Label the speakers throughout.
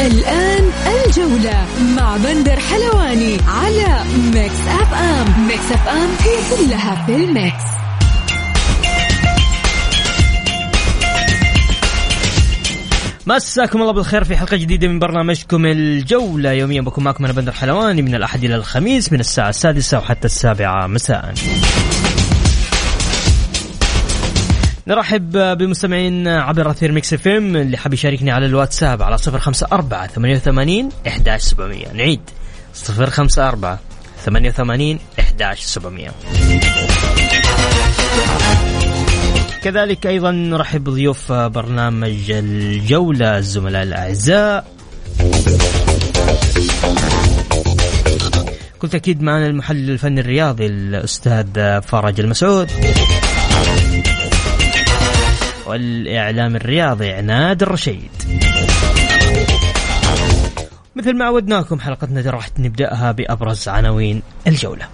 Speaker 1: الآن الجولة مع بندر حلواني على Mix FM Mix FM هي كلها في ال Mix.
Speaker 2: مساكم الله بالخير في حلقة جديدة من برنامجكم الجولة. يوميا بكون معكم أنا بندر حلواني من الأحد إلى الخميس من الساعة السادسة وحتى السابعة مساء. نرحب بمستمعين عبر أثير Mix FM اللي حاب يشاركني على الواتساب على صفر خمسة أربعة ثمانية وثمانين إحداش سبعمية. نعيد. صفر خمسة أربعة ثمانية وثمانين إحداش سبعمية. كذلك أيضا نرحب بضيوف برنامج الجولة الزملاء الأعزاء. كنت أكيد معنا المحلل الفني الرياضي الأستاذ فرج المسعود. والإعلام الرياضي عناد الرشيد. مثل ما عودناكم حلقتنا راح نبدأها بأبرز عناوين الجولة.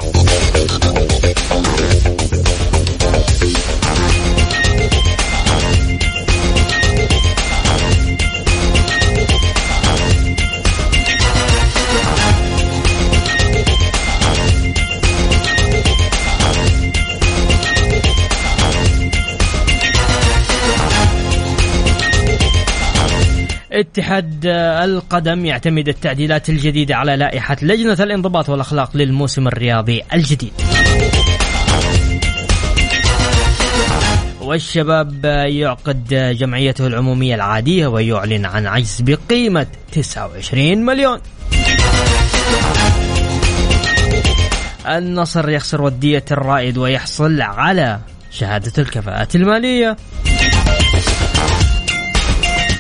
Speaker 2: اتحاد القدم يعتمد التعديلات الجديدة على لائحة لجنة الانضباط والأخلاق للموسم الرياضي الجديد. والشباب يعقد جمعيته العمومية العادية ويعلن عن عجز بقيمة 29 مليون. النصر يخسر ودية الرائد ويحصل على شهادة الكفاءة المالية.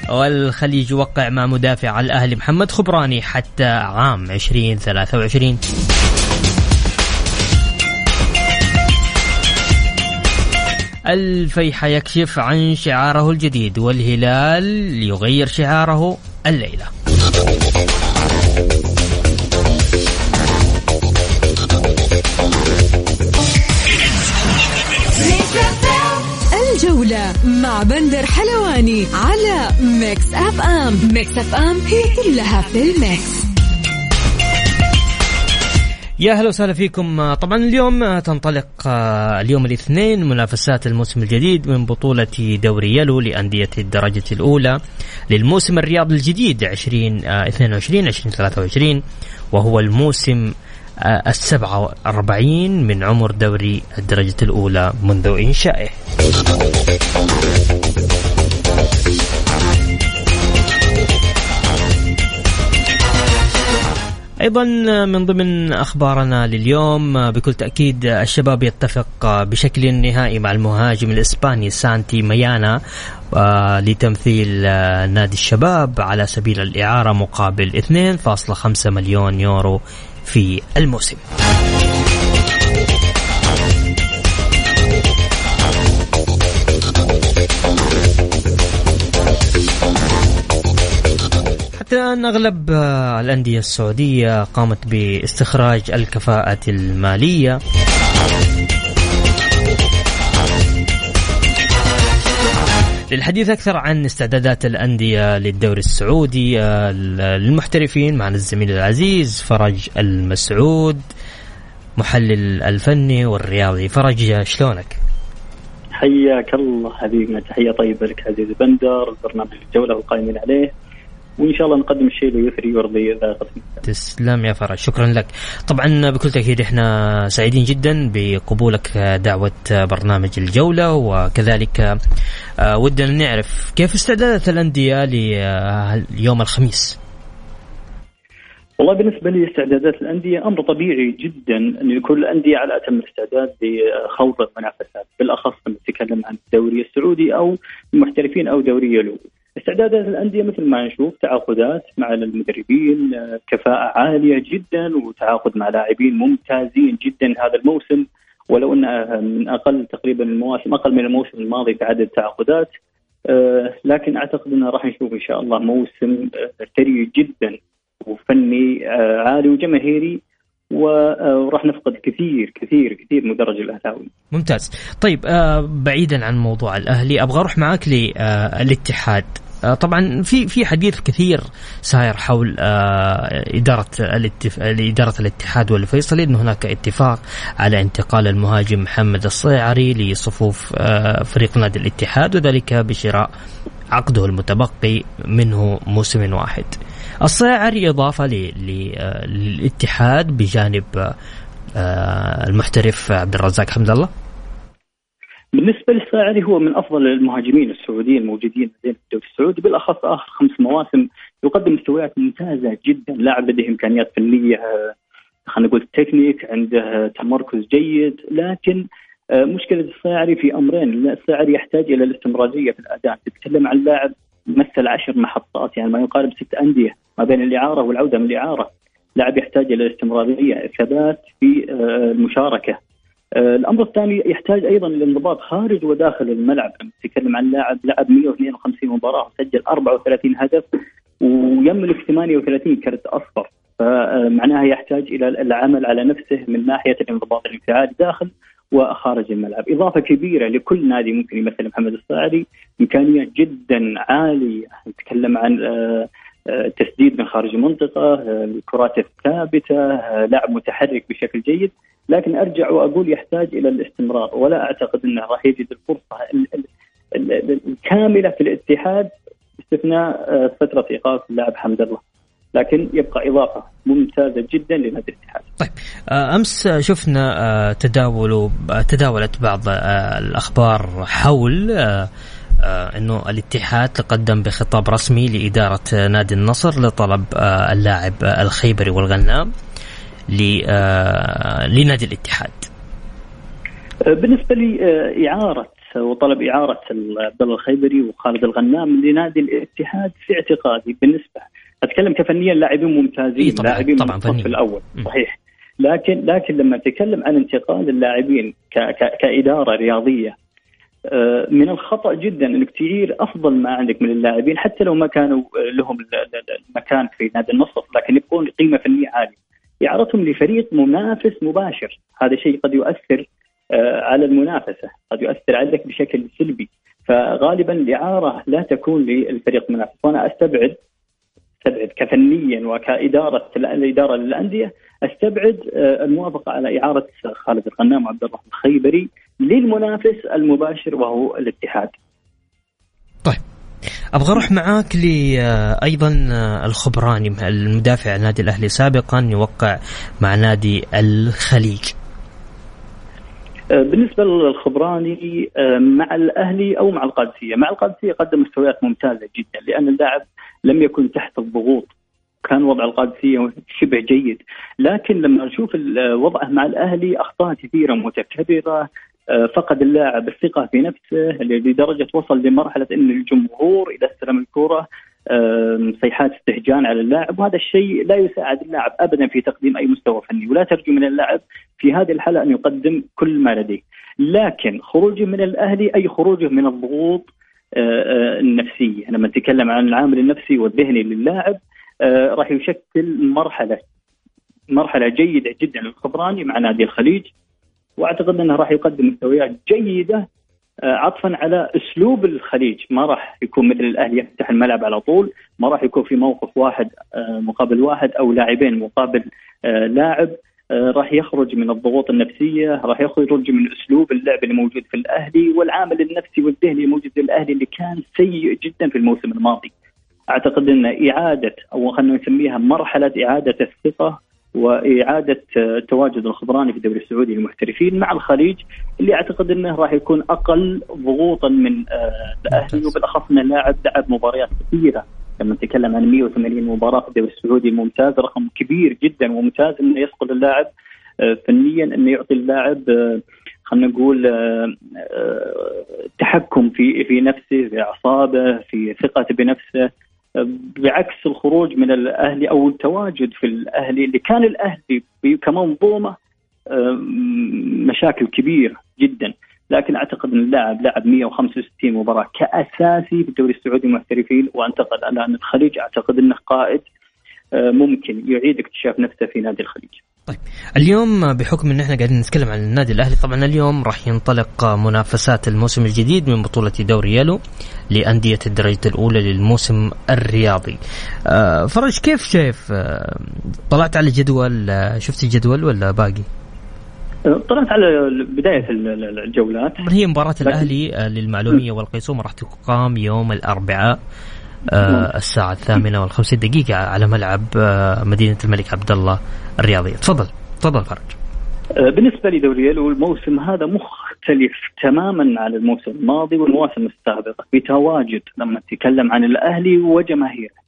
Speaker 2: والخليج يوقع مع مدافع الأهلي محمد خبراني حتى عام 2023 الفيحة يكشف عن شعاره الجديد والهلال يغير شعاره الليلة.
Speaker 1: الجولة مع بندر حلواني على Mix FM. Mix FM هي كلها في ال Mix.
Speaker 2: يا أهلا وسهلا فيكم. طبعا اليوم تنطلق اليوم الاثنين منافسات الموسم الجديد من بطولة دوري يلو لأندية الدرجة الأولى للموسم الرياضي الجديد 2022 2023 وهو الموسم السبعة وأربعين من عمر دوري الدرجة الأولى منذ إنشائه. أيضا من ضمن أخبارنا لليوم بكل تأكيد الشباب يتفق بشكل نهائي مع المهاجم الإسباني سانتي ميانا لتمثيل نادي الشباب على سبيل الإعارة مقابل 2.5 مليون يورو في الموسم. حتى أن أغلب الأندية السعودية قامت باستخراج الكفاءة المالية للحديث أكثر عن استعدادات الأندية للدوري السعودي للمحترفين معنا الزميل العزيز فرج المسعود محلل الفني والرياضي فرج شلونك؟
Speaker 3: حياك الله حبيبنا تحية طيبة لك عزيز بندر برنامج الجولة والقائمين عليه وإن شاء الله نقدم الشيء اللي يثري ويرضي
Speaker 2: تسلم يا فرج شكرا لك. طبعا بكل تأكيد إحنا سعيدين جدا بقبولك دعوة برنامج الجولة وكذلك ودنا نعرف كيف استعدادات الأندية ليوم الخميس؟
Speaker 3: والله بالنسبة لي استعدادات الأندية أمر طبيعي جدا أن يكون الأندية على أتم الاستعداد لخوض المنافسات بالأخص نتكلم عن الدوري السعودي أو المحترفين أو دوري يلو استعدادات الأندية مثل ما نشوف تعاقدات مع المدربين كفاءة عالية جدا وتعاقد مع لاعبين ممتازين جدا هذا الموسم ولو انها من أقل تقريبا المواسم أقل من الموسم الماضي في عدد التعاقدات لكن أعتقد إنه راح نشوف إن شاء الله موسم ثري جدا وفني عالي وجماهيري وراح نفقد كثير كثير كثير مدرج الاهلاوي.
Speaker 2: ممتاز. طيب آه بعيدا عن موضوع الأهلي أبغى أروح معك للاتحاد. آه طبعا في في حديث كثير ساير حول آه إدارة. اداره الاتحاد والفيصلي انه هناك اتفاق على انتقال المهاجم محمد الصيعري لصفوف آه فريق نادي الاتحاد وذلك بشراء عقده المتبقي منه موسم واحد. الصيعري إضافة للاتحاد بجانب المحترف عبد الرزاق حمد الله
Speaker 3: بالنسبة للصاعري هو من أفضل المهاجمين السعوديين الموجودين في الدوري السعودي بالأخص آخر خمس مواسم يقدم مستويات ممتازة جدا لاعب لديه إمكانيات فنية خلينا نقول تكنيك عنده تمركز جيد لكن مشكلة الصاعري في أمرين. الصاعري يحتاج إلى الاستمرارية في الأداء. تتكلم عن لاعب مثل عشر محطات يعني ما يقارب ست أندية ما بين الإعارة والعودة من الإعارة. لاعب يحتاج إلى الاستمرارية الثبات في المشاركة. الأمر الثاني يحتاج أيضا الانضباط خارج وداخل الملعب. نتكلم عن لاعب لعب 152 مباراة وسجل 34 هدف ويملك 38 كرت أصفر. فمعناها يحتاج إلى العمل على نفسه من ناحية الانضباط الانفعالي داخل وخارج الملعب، إضافة كبيرة لكل نادي ممكن يمثل محمد الصاعدي امكانيات جدا عالية، نتكلم عن تسديد من خارج المنطقة، الكرات الثابتة، لاعب متحرك بشكل جيد، لكن أرجع وأقول يحتاج إلى الاستمرار ولا أعتقد إنه راح يجد الفرصة الكاملة في الاتحاد باستثناء فترة إيقاف اللاعب حمد الله. لكن يبقى إضافة ممتازة جدا لنادي الاتحاد.
Speaker 2: طيب أمس شفنا تداول تداولت بعض الأخبار حول إنه الاتحاد تقدم بخطاب رسمي لإدارة نادي النصر لطلب اللاعب الخيبري والغنام لنادي الاتحاد.
Speaker 3: بالنسبة لي اعاره وطلب إعارة عبد الله الخيبري وخالد الغنام لنادي الاتحاد في اعتقادي بالنسبة أتكلم كفنيا لاعبين ممتازين
Speaker 2: إيه طبعا
Speaker 3: لاعبين
Speaker 2: طبعا
Speaker 3: الصف الأول صحيح لكن لكن لما اتكلم عن انتقال اللاعبين كإدارة رياضية من الخطأ جدا إنك تعير أفضل ما عندك من اللاعبين حتى لو ما كانوا لهم المكان في نادي النصر لكن يبقون قيمة فنية عالية. اعارتهم لفريق منافس مباشر هذا شيء قد يؤثر على المنافسة، قد يؤثر عليك بشكل سلبي. فغالبا الإعارة لا تكون للفريق المنافس وأنا أستبعد أستبعد كفنيا وكإدارة الإدارة للأندية أستبعد الموافقة على إعارة خالد الغنام وعبد الله الخيبري للمنافس المباشر وهو الاتحاد.
Speaker 2: طيب أبغى أروح معاك ل أيضا الخبراني المدافع النادي الأهلي سابقا يوقع مع نادي الخليج.
Speaker 3: بالنسبة للخبراني مع الأهلي أو مع القادسية، مع القادسية قدم مستويات ممتازة جدا لأن اللاعب لم يكن تحت الضغوط. كان وضع القادسية شبه جيد. لكن لما نشوف وضعه مع الأهلي أخطاء كثيرة متكررة. فقد اللاعب الثقة في نفسه لدرجة وصل لمرحلة أن الجمهور إذا استلم الكرة صيحات استهجان على اللاعب. وهذا الشيء لا يساعد اللاعب ابدا في تقديم أي مستوى فني ولا ترجو من اللاعب في هذه الحالة أن يقدم كل ما لديه. لكن خروجه من الأهلي أي خروجه من الضغوط النفسية. لما نتكلم عن العامل النفسي والذهني للاعب راح يشكل مرحلة مرحلة جيدة جدا للخبراني مع نادي الخليج. واعتقد انه راح يقدم مستويات جيدة عطفا على أسلوب الخليج ما راح يكون مثل الأهلي يفتح الملعب على طول ما راح يكون في موقف واحد مقابل واحد أو لاعبين مقابل لاعب راح يخرج من الضغوط النفسية، راح يخرج من أسلوب اللعب اللي موجود في الأهلي والعامل النفسي والذهني الموجود في الأهلي اللي كان سيء جدا في الموسم الماضي. أعتقد إن إعادة أو خلينا نسميها مرحلة إعادة الثقة وإعادة تواجد الخضراني في الدوري السعودي للمحترفين مع الخليج اللي أعتقد إنه راح يكون أقل ضغوطا من الأهلي وبالأخص إن اللاعب لعب مباريات كثيرة. لما نتكلم عن 180 مباراة في الدوري السعودي ممتاز رقم كبير جدا وممتاز إنه يسقط اللاعب فنيا إنه يعطي اللاعب خلينا نقول تحكم في في نفسه في أعصابه في ثقته بنفسه. بعكس الخروج من الأهلي أو التواجد في الأهلي اللي كان الأهلي كمنظومه مشاكل كبيرة جدا. لكن أعتقد إن اللاعب لعب 165 مباراة كأساسي في الدوري السعودي محترفين وانتقل الان الخليج أعتقد إنه قائد ممكن يعيد اكتشاف نفسه في نادي الخليج.
Speaker 2: طيب اليوم بحكم إن إحنا قاعدين نتكلم عن النادي الأهلي طبعا اليوم راح ينطلق منافسات الموسم الجديد من بطولة دوري يلو لأندية الدرجة الأولى للموسم الرياضي. آه، فرج كيف شايف آه، طلعت على الجدول شفت الجدول ولا باقي؟
Speaker 3: طلعت على بداية الجولات
Speaker 2: هي مباراة الأهلي للمعلومية والقيصوم راح تقام يوم الأربعاء آه الساعة الثامنة والخمسة دقيقة على ملعب آه مدينة الملك عبد الله الرياضية تفضل تفضل فرج.
Speaker 3: آه، بالنسبة لدوري الموسم هذا مختلف تماما عن الموسم الماضي والمواسم السابقة. بتواجد لما نتكلم عن الأهلي وجماهيره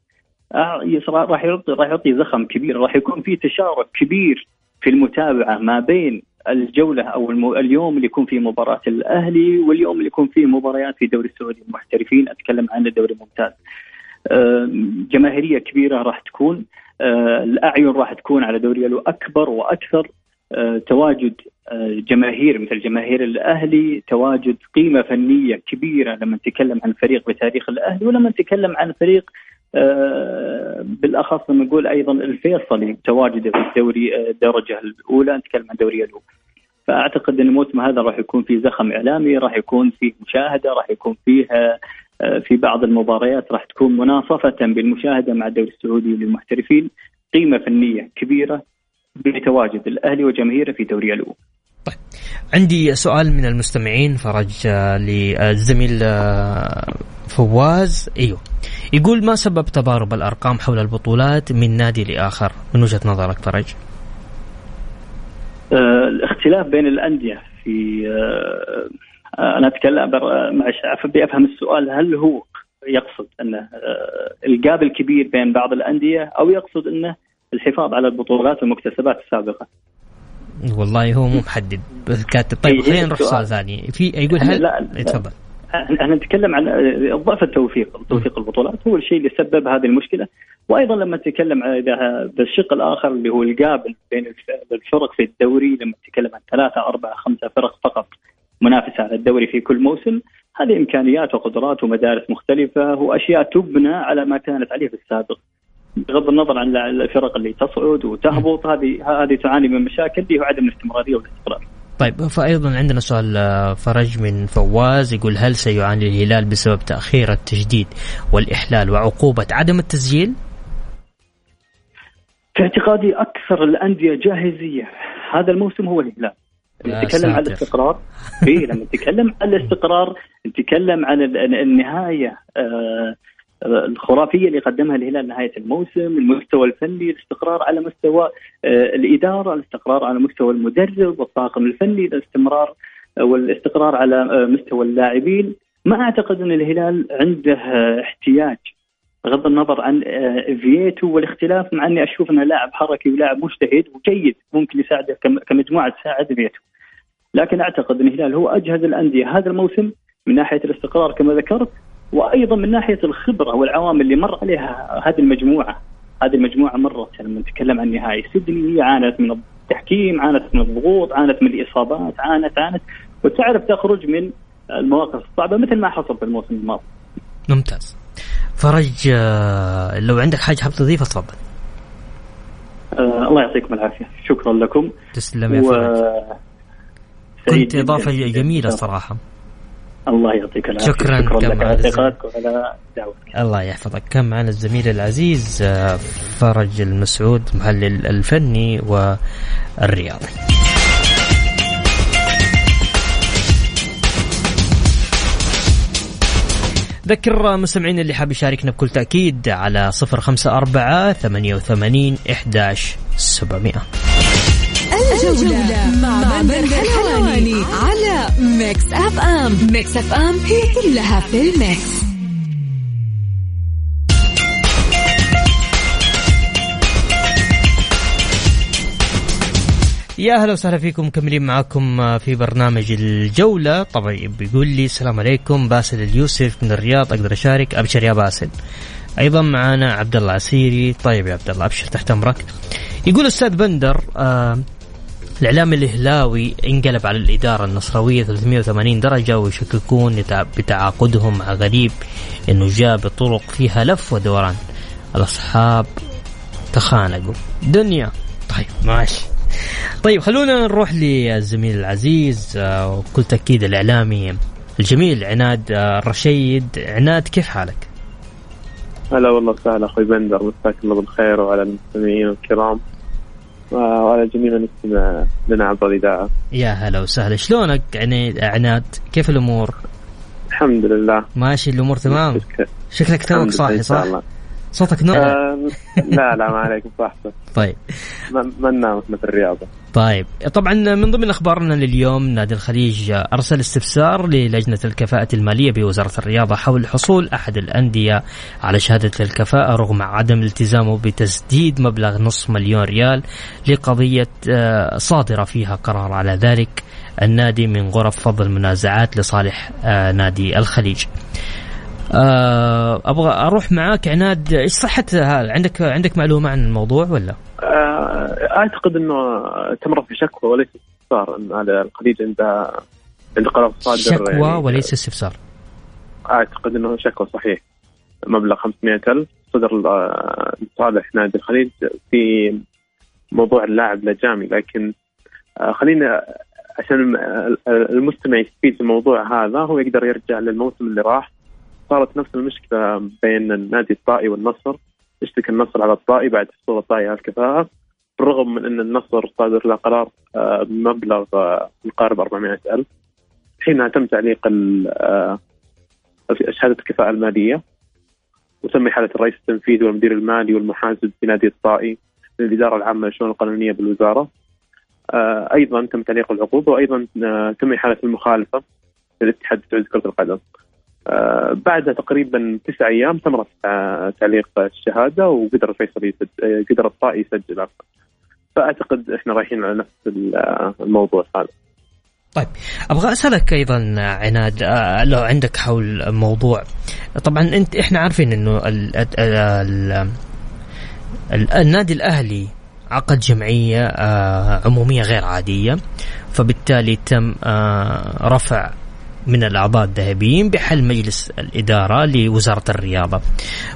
Speaker 3: آه، راح يعطي راح يعطي زخم كبير راح يكون في تشارك كبير في المتابعة ما بين الجولة أو المو... اليوم اللي يكون فيه مباراة الأهلي واليوم اللي يكون فيه مباريات في دوري السعودي. المحترفين أتكلم عن الدوري الممتاز. جماهيرية كبيرة راح تكون. آه، الأعين راح تكون على دوري ألو أكبر وأكثر آه، تواجد آه، جماهير مثل جماهير الأهلي تواجد قيمة فنية كبيرة لما نتكلم عن فريق بتاريخ الأهلي ولما نتكلم عن فريق بالأخص لما نقول أيضا الفيصلي تواجده في الدوري الدرجة الأولى نتكلم عن دوري ألو فأعتقد إن الموسم هذا راح يكون فيه زخم إعلامي راح يكون فيه مشاهدة راح يكون فيه في بعض المباريات راح تكون مناصفة بالمشاهدة مع الدوري السعودي للمحترفين. قيمة فنية كبيرة بتواجد الأهلي وجماهيره في دوري الأول.
Speaker 2: طيب عندي سؤال من المستمعين فرج آه، للزميل آه، فواز إيوه. يقول ما سبب تضارب الأرقام حول البطولات من نادي لآخر؟ من وجهة نظرك فرج؟
Speaker 3: آه الاختلاف بين الأندية في آه آه، أنا أتكلم معلش ابي أفهم السؤال هل هو يقصد أنه الجاب الكبير بين بعض الأندية أو يقصد أنه الحفاظ على البطولات والمكتسبات السابقة؟
Speaker 2: والله هو مو محدد. كاتب. طيب إيه، خلينا نروح سؤال ثاني. في يقول هل لا إيه، تفضل.
Speaker 3: إحنا نتكلم عن ضعف التوفيق توفيق البطولات هو الشيء اللي سبب هذه المشكلة. وأيضا لما نتكلم بالشق الآخر اللي هو الجاب بين الفرق في الدوري لما نتكلم عن ثلاثة أربعة خمسة فرق فقط منافسة على الدوري في كل موسم هذه إمكانيات وقدرات ومدارس مختلفة وأشياء تبنى على ما كانت عليه في السابق. بغض النظر عن الفرق اللي تصعد وتهبط هذه هذه تعاني من مشاكل اللي هو عدم الاستمرارية والاستقرار.
Speaker 2: طيب فايضا عندنا سؤال آه، فرج من فواز يقول هل سيعاني الهلال بسبب تأخير التجديد والإحلال وعقوبة عدم التسجيل؟
Speaker 3: في اعتقادي أكثر الأندية جاهزية. هذا الموسم هو الهلال. نتكلم عن الاستقرار. اي لما نتكلم عن الاستقرار. نتكلم عن النهاية. آه، الخرافية اللي قدمها الهلال نهاية الموسم، المستوى الفني، الاستقرار على مستوى آه، الإدارة، الاستقرار على مستوى المدرب والطاقم الفني، الاستمرار والاستقرار على آه، مستوى اللاعبين، ما أعتقد أن الهلال عنده احتياج بغض النظر عن فييتو والاختلاف مع أني أشوف أنه لاعب حركي ولاعب مجتهد وجيد ممكن يساعده كمجموعة تساعد فييتو. لكن أعتقد أن الهلال هو أجهز الأندية هذا الموسم من ناحية الاستقرار كما ذكرت وأيضا من ناحية الخبرة والعوامل اللي مر عليها هذه المجموعة هذه المجموعة مرت لما نتكلم عن نهائي سيدني هي عانت من التحكيم عانت من الضغوط عانت من الإصابات عانت عانت وتعرف تخرج من المواقف الصعبة مثل ما حصل في الموسم الماضي.
Speaker 2: ممتاز. فرج آه، لو عندك حاجة حاب تضيفها تفضل.
Speaker 3: آه الله يعطيكم العافية. شكرا لكم.
Speaker 2: تسلم يا و... فرج كنت إضافة جميلة صراحة.
Speaker 3: الله يعطيك العافية.
Speaker 2: شكرا
Speaker 3: شكرا لك على ثقتك وعلى دعوتك.
Speaker 2: الله يحفظك. كان معنا الزميل العزيز آه، فرج المسعود محلل الفني والرياضي. ذكر مستمعين اللي حاب يشاركنا بكل تأكيد على صفر خمسة أربعة ثمانية وثمانين إحداش سبعمائة
Speaker 1: الجولة مع بندر حلواني. Mix FM Mix FM هي كلها في ال Mix.
Speaker 2: يا أهلا وسهلا فيكم مكملين معاكم في برنامج الجولة. طبعا بيقول لي السلام عليكم باسل اليوسف من الرياض أقدر أشارك؟ أبشر يا باسل. أيضا معنا عبد الله عسيري. طيب يا عبد الله أبشر تحت أمرك. يقول أستاذ بندر آه الإعلام الهلاوي انقلب على الإدارة النصراوية 380 درجة ويشككون بتعاقدهم مع غريب إنه جاء بطرق فيها لف ودوران. الأصحاب تخانقوا. دنيا. طيب ماشي. طيب خلونا نروح للزميل العزيز آه، وكل تأكيد الإعلامي الجميل عناد آه، الرشيد. عناد كيف حالك؟
Speaker 4: هلا والله وسهلا أخوي بندر مساك الله بالخير وعلى المستمعين الكرام. وعلى جميع من يستمع لنا عبر الإذاعة.
Speaker 2: يا هلا وسهلا شلونك يعني عناد كيف الأمور؟
Speaker 4: الحمد لله
Speaker 2: ماشي الأمور تمام شكلك توك صاحي صح؟ الله. صوتك نور
Speaker 4: آه لا لا ما عليك صحته
Speaker 2: طيب.
Speaker 4: ما ننام في الرياضة.
Speaker 2: طيب. طبعا من ضمن أخبارنا لليوم نادي الخليج أرسل استفسار للجنة الكفاءة المالية بوزارة الرياضة حول حصول أحد الأندية على شهادة الكفاءة رغم عدم التزامه بتسديد مبلغ نصف مليون ريال لقضية آه، صادرة فيها قرار. على ذلك النادي من غرف فض المنازعات لصالح آه، نادي الخليج. آه، أبغى أروح معاك عناد إيش صحة هذا؟ عندك عندك معلومة عن الموضوع ولا؟
Speaker 4: آه، أعتقد إنه تم في شكوى وليس استفسار على الخليج عند عند قرار صادر
Speaker 2: شكوى يعني وليس استفسار.
Speaker 4: أعتقد إنه شكوى صحيح. مبلغ 500 ألف صدر لصالح نادي الخليج في موضوع اللاعب لجامي لكن آه، خلينا عشان المستمع يستفيد في الموضوع هذا هو يقدر يرجع للموسم اللي راح. صارت نفس المشكلة بين النادي الطائي والنصر. اشتكى النصر على الطائي بعد حصول الطائي على الكفاءه بالرغم من أن النصر صادر له قرار آه، بمبلغ آه، يقارب 400 ألف. حينها تم تعليق آه، شهادة الكفاءة المالية وتم إحالة الرئيس التنفيذي والمدير المالي والمحاسب في نادي الطائي للإدارة العامة للشؤون القانونية بالوزارة. أيضا تم تعليق العقوبة وأيضا تم إحالة المخالفة للاتحاد السعودي لكرة القدم. آه، بعد تقريبا تسع أيام تم تعليق الشهادة وقدر الفيصل يسجل آه، قدر الطائي يسجل فأعتقد إحنا رايحين على نفس آه، الموضوع هذا.
Speaker 2: طيب أبغى أسألك أيضا عناد لو عندك حول موضوع طبعا أنت إحنا عارفين إنه ال ال ال ال النادي الأهلي عقد جمعية عمومية غير عادية فبالتالي تم رفع من الأعضاء الذهبيين بحل مجلس الإدارة لوزارة الرياضة.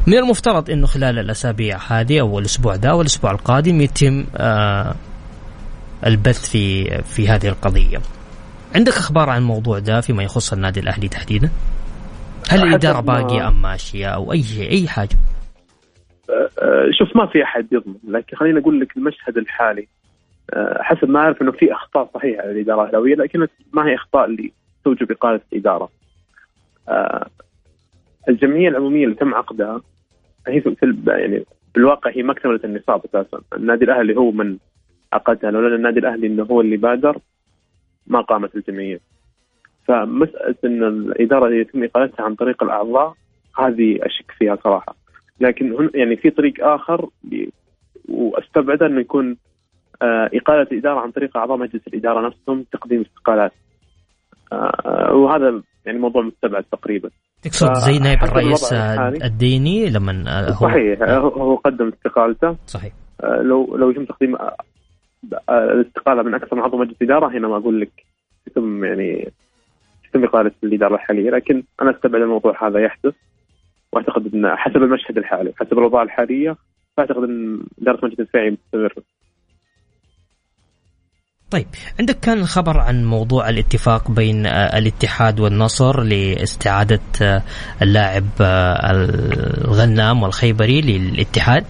Speaker 2: من المفترض أنه خلال الأسابيع هذه أو الأسبوع ذا والأسبوع القادم يتم آه البث في في هذه القضية. عندك أخبار عن الموضوع ده فيما يخص النادي الأهلي تحديدا؟ هل الإدارة باقية أم ماشية أو أي شيء أي حاجة؟
Speaker 4: أه، أه، شوف ما في أحد يضمن لكن خليني أقول لك المشهد الحالي. حسب ما أعرف أنه في أخطاء صحيحة على الإدارة الأهلاوية لكن ما هي أخطاء اللي توجب إقالة الإدارة آه الجمعية العمومية اللي تم عقدها هي في يعني بالواقع هي اكتملت النصاب أساسا، النادي الأهلي هو من عقدها لولا النادي الأهلي إنه هو اللي بادر ما قامت الجمعية. فمسألة إن الإدارة يتم إقالتها عن طريق الأعضاء هذه أشك فيها صراحة. لكن هن يعني في طريق آخر وأستبعد انه يكون آه، إقالة الإدارة عن طريق أعضاء مجلس الإدارة نفسهم تقديم استقالات. آه، وهذا يعني موضوع مستبعد تقريبا.
Speaker 2: تقصد زي نائب الرئيس الديني لما
Speaker 4: هو صحيح هو قدم استقالته.
Speaker 2: صحيح.
Speaker 4: آه، لو لو يتم تقديم آه، الاستقالة من أكثر من عضو مجلس اداره هنا ما أقول لك يتم يعني يتم إقالة الإدارة الحالية. لكن أنا أستبعد الموضوع هذا يحدث وأعتقد إن حسب المشهد الحالي حسب الاوضاع الحاليه فأعتقد إن إدارة مجلس الفاعي مستمرة.
Speaker 2: طيب عندك كان خبر عن موضوع الاتفاق بين آه، الاتحاد والنصر لاستعادة آه، اللاعب آه، الغنام والخيبري للاتحاد؟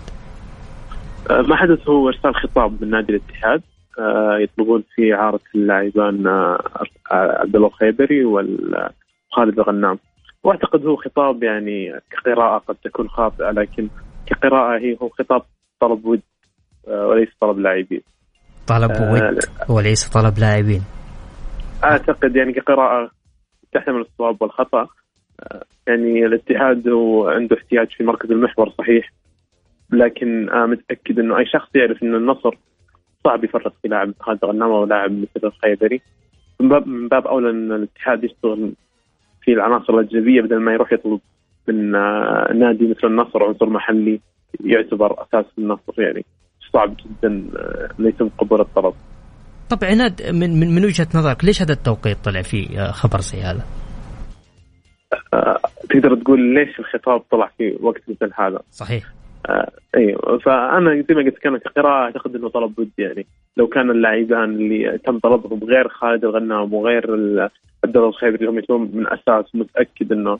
Speaker 4: ما حدث هو ارسال خطاب من نادي الاتحاد يطلبون فيه إعارة اللاعبان عبد الله الخيبري وخالد الغنام. وأعتقد هو خطاب يعني كقراءة قد تكون خاطئة لكن كقراءة هي هو خطاب طلب ود وليس طلب لاعبين.
Speaker 2: طلب آه، ود وليس طلب لاعبين.
Speaker 4: أعتقد يعني كقراءة تحتمل الصواب والخطأ. آه، يعني الاتحاد هو عنده احتياج في مركز المحور صحيح. لكن أنا متأكد إنه أي شخص يعرف إن النصر صعب يفرط في لاعب خالد غنامه ولاعب مثل الخيبري. من باب من باب أولى إن الاتحاد يشتغل في العناصر الأجنبية بدل ما يروح يطلب من آه، نادي مثل النصر عنصر محلي يعتبر أساس النصر يعني. صعب جدا آه، انه يتم قبول الطلب.
Speaker 2: طب عناد من من, من وجهة نظرك ليش هذا التوقيت طلع فيه آه، خبر زي هذا؟
Speaker 4: آه، تقدر تقول ليش الخطاب طلع في وقت مثل هذا
Speaker 2: صحيح
Speaker 4: آه أيوه فأنا زي ما قلت كان كقراءه اعتقد انه طلب ودي يعني لو كان اللاعبان اللي تم طلبهم غير خالد الغنام وغير الدوري الخيبري اللي هم يكونون من أساس متأكد إنه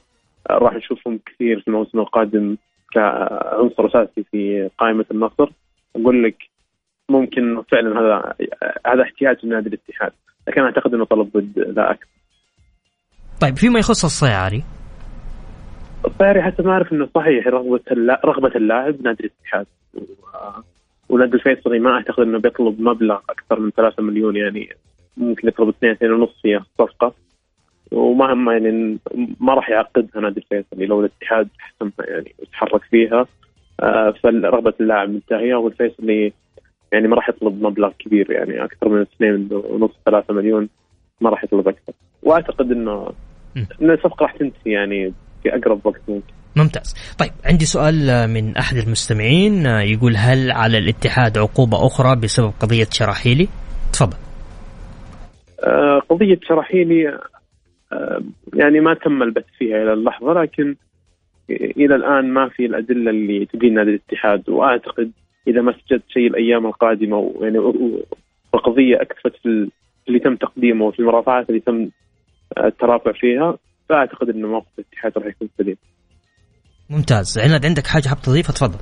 Speaker 4: راح نشوفهم كثير في الموسم القادم كعنصر أساسي في قائمة النصر أقول لك ممكن فعلا هذا هذا احتياج من نادي الاتحاد لكن أعتقد إنه طلب ود لا أكثر.
Speaker 2: طيب فيما يخص الصيعري
Speaker 4: الصيعري حسب ما أعرف إنه صحيح رغبة رغبة اللاعب نادي الاتحاد. ونادي الفيصلي ما أعتقد إنه بيطلب مبلغ أكثر من 3 مليون يعني ممكن يطلب 2 2 ونص في الصفقة. وما يعني ما راح يعقدها نادي الفيصلي لو الاتحاد حسمها يعني وتحرك فيها. فرغبه اللاعب منتهيه والفيصلي يعني ما راح يطلب مبلغ كبير يعني أكثر من 2 ونص 3 مليون ما راح يطلب أكثر. وأعتقد إنه إن الصفقة راح تنتهي يعني في أقرب وقت ممكن.
Speaker 2: ممتاز. طيب عندي سؤال من أحد المستمعين يقول هل على الاتحاد عقوبة أخرى بسبب قضية شراحيلي؟ تفضل.
Speaker 4: آه قضية شراحيلي آه يعني ما تم البث فيها إلى اللحظة لكن إلى الآن ما في الأدلة اللي تدين نادي الاتحاد وأعتقد إذا ما سجلت شيء الأيام القادمة يعني القضية أكثفت في اللي تم تقديمه وفي المرافعات اللي تم الترافع فيها فأعتقد إنه موقف الاتحاد راح يكون سليم.
Speaker 2: ممتاز، عناد عندك حاجة حاب تضيفها تفضل.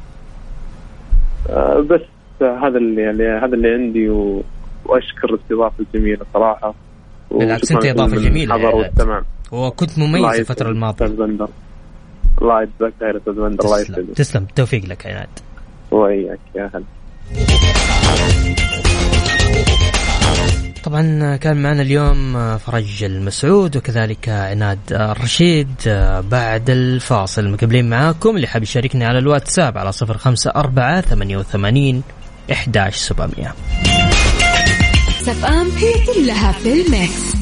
Speaker 4: آه بس هذا اللي يعني هذا اللي عندي و... وأشكر الاستضافه الجميله صراحة.
Speaker 2: بالعكس أنت
Speaker 4: إضافة جميلة.
Speaker 2: وكنت مميز الفترة الماضية.
Speaker 4: الله يجزاك خير أستاذ بندر الله
Speaker 2: يسلمك. تسلم التوفيق لك عناد.
Speaker 4: وإياك يا هلا.
Speaker 2: طبعا كان معنا اليوم فرج المسعود وكذلك عناد الرشيد بعد الفاصل مقبلين معاكم اللي حاب يشاركني على الواتساب على صفر خمسة أربعة ثمانية وثمانين إحداش سبعمية
Speaker 1: سفام هي كلها في الميكس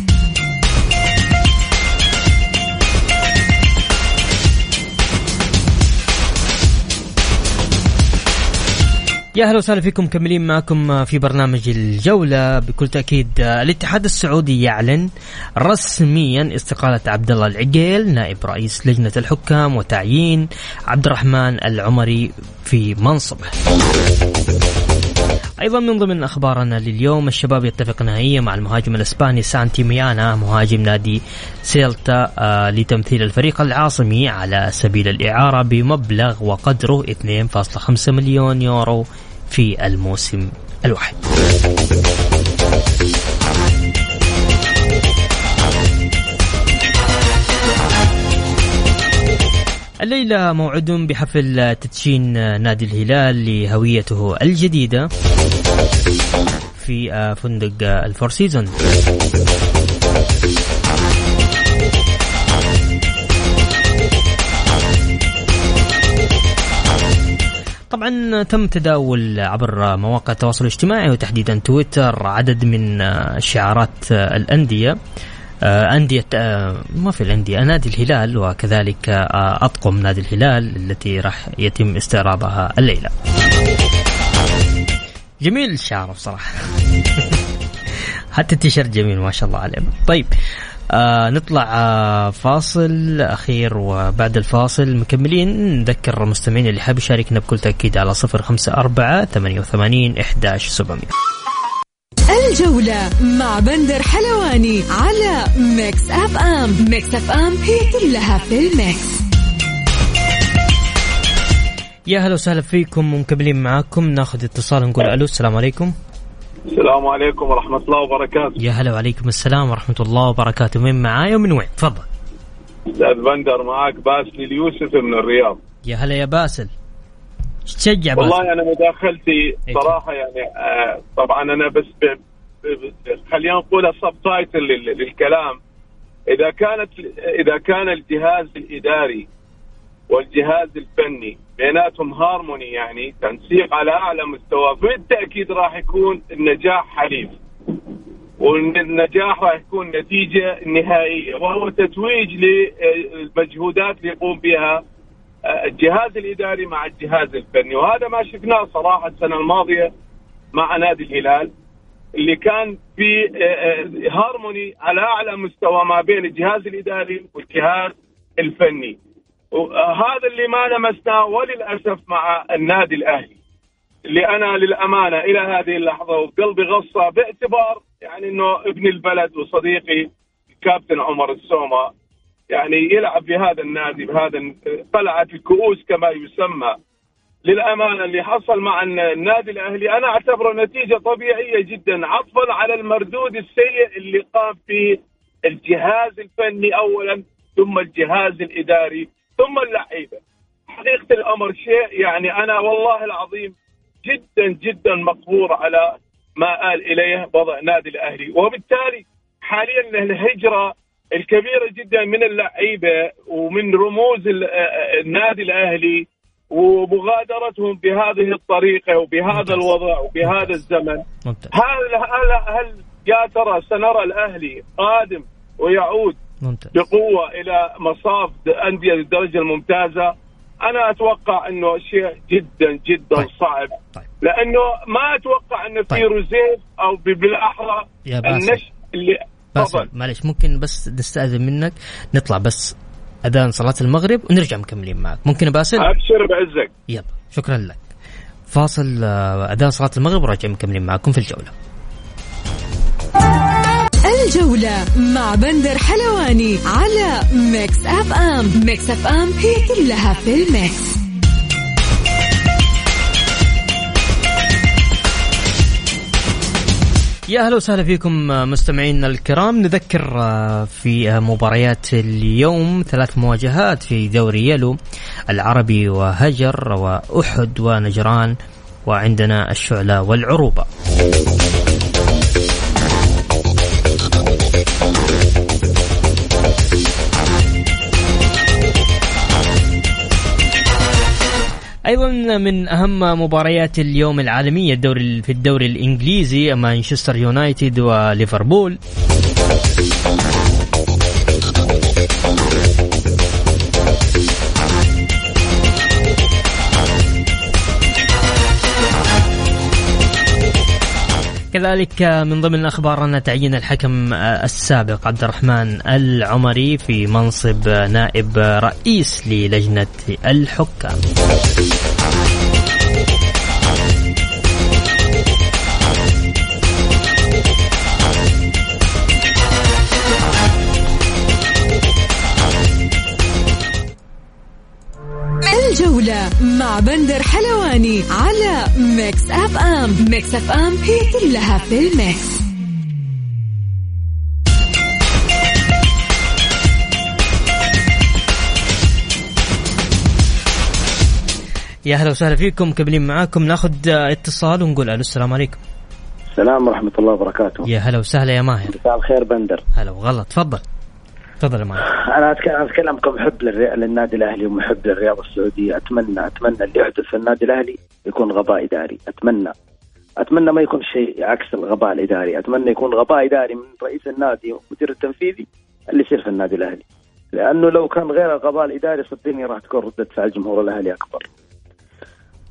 Speaker 2: يا أهلا وسهلا فيكم مكملين معكم في برنامج الجولة بكل تأكيد الاتحاد السعودي يعلن رسميا استقالة عبد الله العقيل نائب رئيس لجنة الحكام وتعيين عبد الرحمن العمري في منصبه. أيضا من ضمن أخبارنا لليوم الشباب يتفق نهائيا مع المهاجم الإسباني سانتي ميانا مهاجم نادي سيلتا آه لتمثيل الفريق العاصمي على سبيل الإعارة بمبلغ وقدره 2.5 مليون يورو في الموسم الواحد. الليلة موعد بحفل تدشين نادي الهلال لهويته الجديدة في فندق الفور سيزون طبعا تم تداول عبر مواقع التواصل الاجتماعي وتحديدا تويتر عدد من شعارات الأندية. آه، أندية آه، ما في الأندية نادي الهلال وكذلك آه، أطقم نادي الهلال التي راح يتم استعراضها الليلة. جميل الشعر بصراحة. حتى التيشيرت جميل ما شاء الله عليه. طيب آه نطلع آه فاصل أخير وبعد الفاصل مكملين. نذكر المستمعين اللي حاب يشاركنا بكل تأكيد على صفر خمسة أربعة ثمانية وثمانين إحداش سبعمية.
Speaker 1: الجولة مع بندر حلواني على Mix FM. Mix FM هي كلها في ال Mix.
Speaker 2: يا هلا وسهلا فيكم ومكملين معاكم. ناخذ اتصال نقول ألو السلام عليكم.
Speaker 5: السلام عليكم ورحمة الله وبركاته.
Speaker 2: يا هلا وعليكم السلام ورحمة الله وبركاته. من معايا ومن وين؟ تفضل.
Speaker 5: أستاذ بندر معاك باسل اليوسف من الرياض.
Speaker 2: يا هلا يا باسل. تشجع
Speaker 5: باسل؟ والله أنا مداخلتي إيه. صراحة يعني آه طبعا أنا بس خلينا نقول subtitle للكلام. إذا كانت إذا كان الجهاز الإداري والجهاز الفني بيناتهم هارموني يعني تنسيق على أعلى مستوى. بالتأكيد راح يكون النجاح حليف. والنجاح راح يكون نتيجة نهائية. وهو تتويج للمجهودات اللي يقوم بها آه، الجهاز الإداري مع الجهاز الفني. وهذا ما شفناه صراحة السنة الماضية مع نادي الهلال اللي كان في آه، آه، هارموني على أعلى مستوى ما بين الجهاز الإداري والجهاز الفني. وهذا اللي ما لمسناه وللأسف مع النادي الأهلي. اللي أنا للأمانة إلى هذه اللحظة وقلبي غصة باعتبار يعني إنه ابن البلد وصديقي الكابتن عمر السومة يعني يلعب في هذا النادي بهذا قلعه الكؤوس كما يسمى. للأمانة اللي حصل مع النادي الأهلي أنا أعتبره نتيجة طبيعية جدا عطفا على المردود السيء اللي قام فيه الجهاز الفني اولا ثم الجهاز الإداري. ثم اللعيبة. حقيقة الأمر شيء يعني أنا والله العظيم جدا جدا مقهور على ما آل إليه وضع نادي الأهلي. وبالتالي حاليا الهجرة الكبيرة جدا من اللعيبة ومن رموز النادي الأهلي ومغادرتهم بهذه الطريقة وبهذا الوضع وبهذا الزمن. هل هل هل يا ترى سنرى الأهلي قادم ويعود ممتاز. بقوة إلى مصاف انديه الدرجه الممتازة. أنا أتوقع أنه شيء جدا جدا طيب. صعب. طيب. لأنه ما أتوقع انه طيب. في روزيف أو بالأحرى النش اللي
Speaker 2: باسل معلش ممكن بس نستأذن منك. نطلع بس أذان صلاة المغرب ونرجع مكملين معك. ممكن باسل؟
Speaker 5: أبشر بعزك.
Speaker 2: يلا شكرا لك. فاصل آه، أذان صلاة المغرب وراجع مكملين معكم في الجولة.
Speaker 1: الجولة مع بندر حلواني على Mix FM. Mix FM هي كلها في ال Mix.
Speaker 2: يا أهلا وسهلا فيكم مستمعينا الكرام. نذكر آه، في مباريات اليوم ثلاث مواجهات في دوري يلو العربي وهجر وأحد ونجران وعندنا الشعلة والعروبة. أيضا من أهم مباريات اليوم العالمية الدوري في الدوري الإنجليزي مانشستر يونايتد وليفربول. كذلك من ضمن الاخبار ان تعيين الحكم السابق عبد الرحمن العمري في منصب نائب رئيس للجنة الحكام.
Speaker 1: الجولة مع بندر حلواني على Mix FM Mix FM هي كلها في ال Mix.
Speaker 2: يا أهلا وسهلا فيكم مكملين معاكم. ناخذ اتصال ونقول ألو السلام عليكم.
Speaker 6: السلام ورحمة الله وبركاته.
Speaker 2: يا هلا وسهلا يا ماهر.
Speaker 6: مساء الخير بندر.
Speaker 2: هلا وغلط تفضل. تفضل
Speaker 6: أنا أتكلم كمحب للنادي الأهلي ومحب للرياضه السعودية. اتمنى أتمنى اللي يحدث في النادي الأهلي يكون غباء إداري. أتمنى. أتمنى ما يكون شيء عكس الغباء الإداري. أتمنى يكون غباء إداري من رئيس النادي والمدير التنفيذي اللي يصير في النادي الأهلي. لأنه لو كان غير الغباء الإداري صدقني راح تكون ردة فعل جمهور الأهلي أكبر.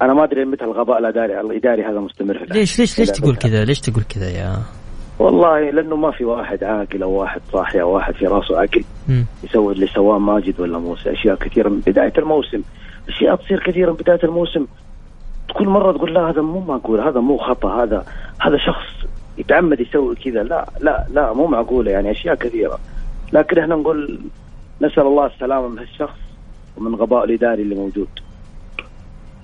Speaker 6: أنا ما أدري متى الغباء الاداري الإداري هذا مستمر في
Speaker 2: ليش ليش ليش تقول كذا؟ ليش تقول كذا يا
Speaker 6: والله لأنه ما في واحد عاقل أو واحد صاحي أو واحد في راسه عقل يسوي اللي سواه ماجد ولا موسى. أشياء كثيرة من بداية الموسم. أشياء تصير كثيرة من بداية الموسم. كل مرة تقول لا هذا مو معقول هذا مو خطأ هذا هذا شخص يتعمد يسوي كذا. لا لا لا مو معقولة يعني أشياء كثيرة. لكن إحنا نقول نسأل الله السلامة من هالشخص ومن غباء الإداري اللي موجود.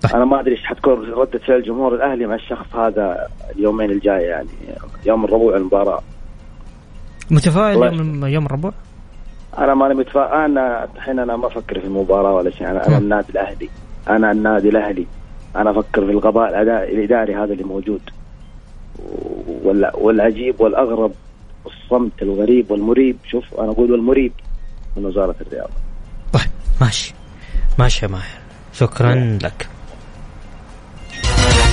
Speaker 6: صح. أنا ما أدري إيش حتكون ردة فعل جمهور الأهلي مع الشخص هذا اليومين الجاي يعني يوم الربوع المباراة.
Speaker 2: متفائل يوم يوم الربوع؟
Speaker 6: أنا ماني متفائل. أنا الحين أنا ما أفكر في المباراة ولا شيء. أنا أنا النادي الأهلي. أنا النادي الأهلي. أنا أفكر في الغباء الإداري هذا اللي موجود. والعجيب والأغرب الصمت الغريب والمريب. شوف أنا أقول والمريب من وزارة الرياضة.
Speaker 2: طيب ماشي. ماشي يا ماهر. شكرا لك.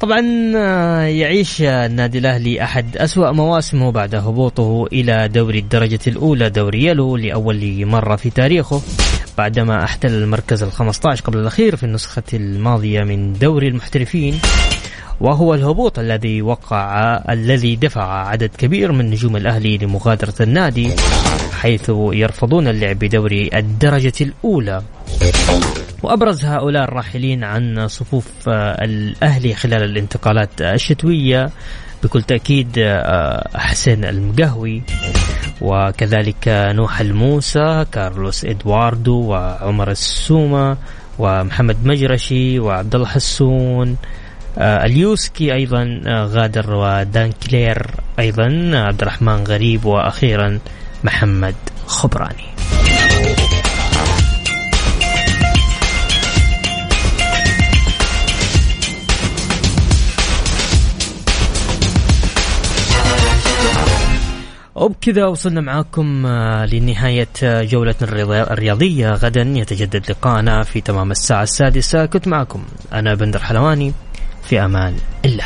Speaker 2: طبعا آه، يعيش النادي الأهلي أحد أسوأ مواسمه بعد هبوطه إلى دوري الدرجة الأولى دوري يلو لأول مرة في تاريخه بعدما احتل المركز ال15 قبل الأخير في النسخة الماضية من دوري المحترفين. وهو الهبوط الذي وقع الذي دفع عدد كبير من نجوم الأهلي لمغادرة النادي حيث يرفضون اللعب بدوري الدرجة الأولى. وأبرز هؤلاء الراحلين عن صفوف آه، الأهلي خلال الانتقالات الشتوية. بكل تأكيد آه، حسين المقهوي وكذلك نوح الموسى كارلوس إدواردو وعمر السومة ومحمد مجرشي وعبد الله حسون آه، اليوسكي أيضا غادر ودان كلير أيضا عبد الرحمن غريب وأخيرا محمد خبراني. وبكذا وصلنا معاكم آه، لنهاية آه، جولتنا الرياضية. غدا يتجدد لقاءنا في تمام الساعة السادسة. كنت معكم أنا بندر حلواني. في أمان الله.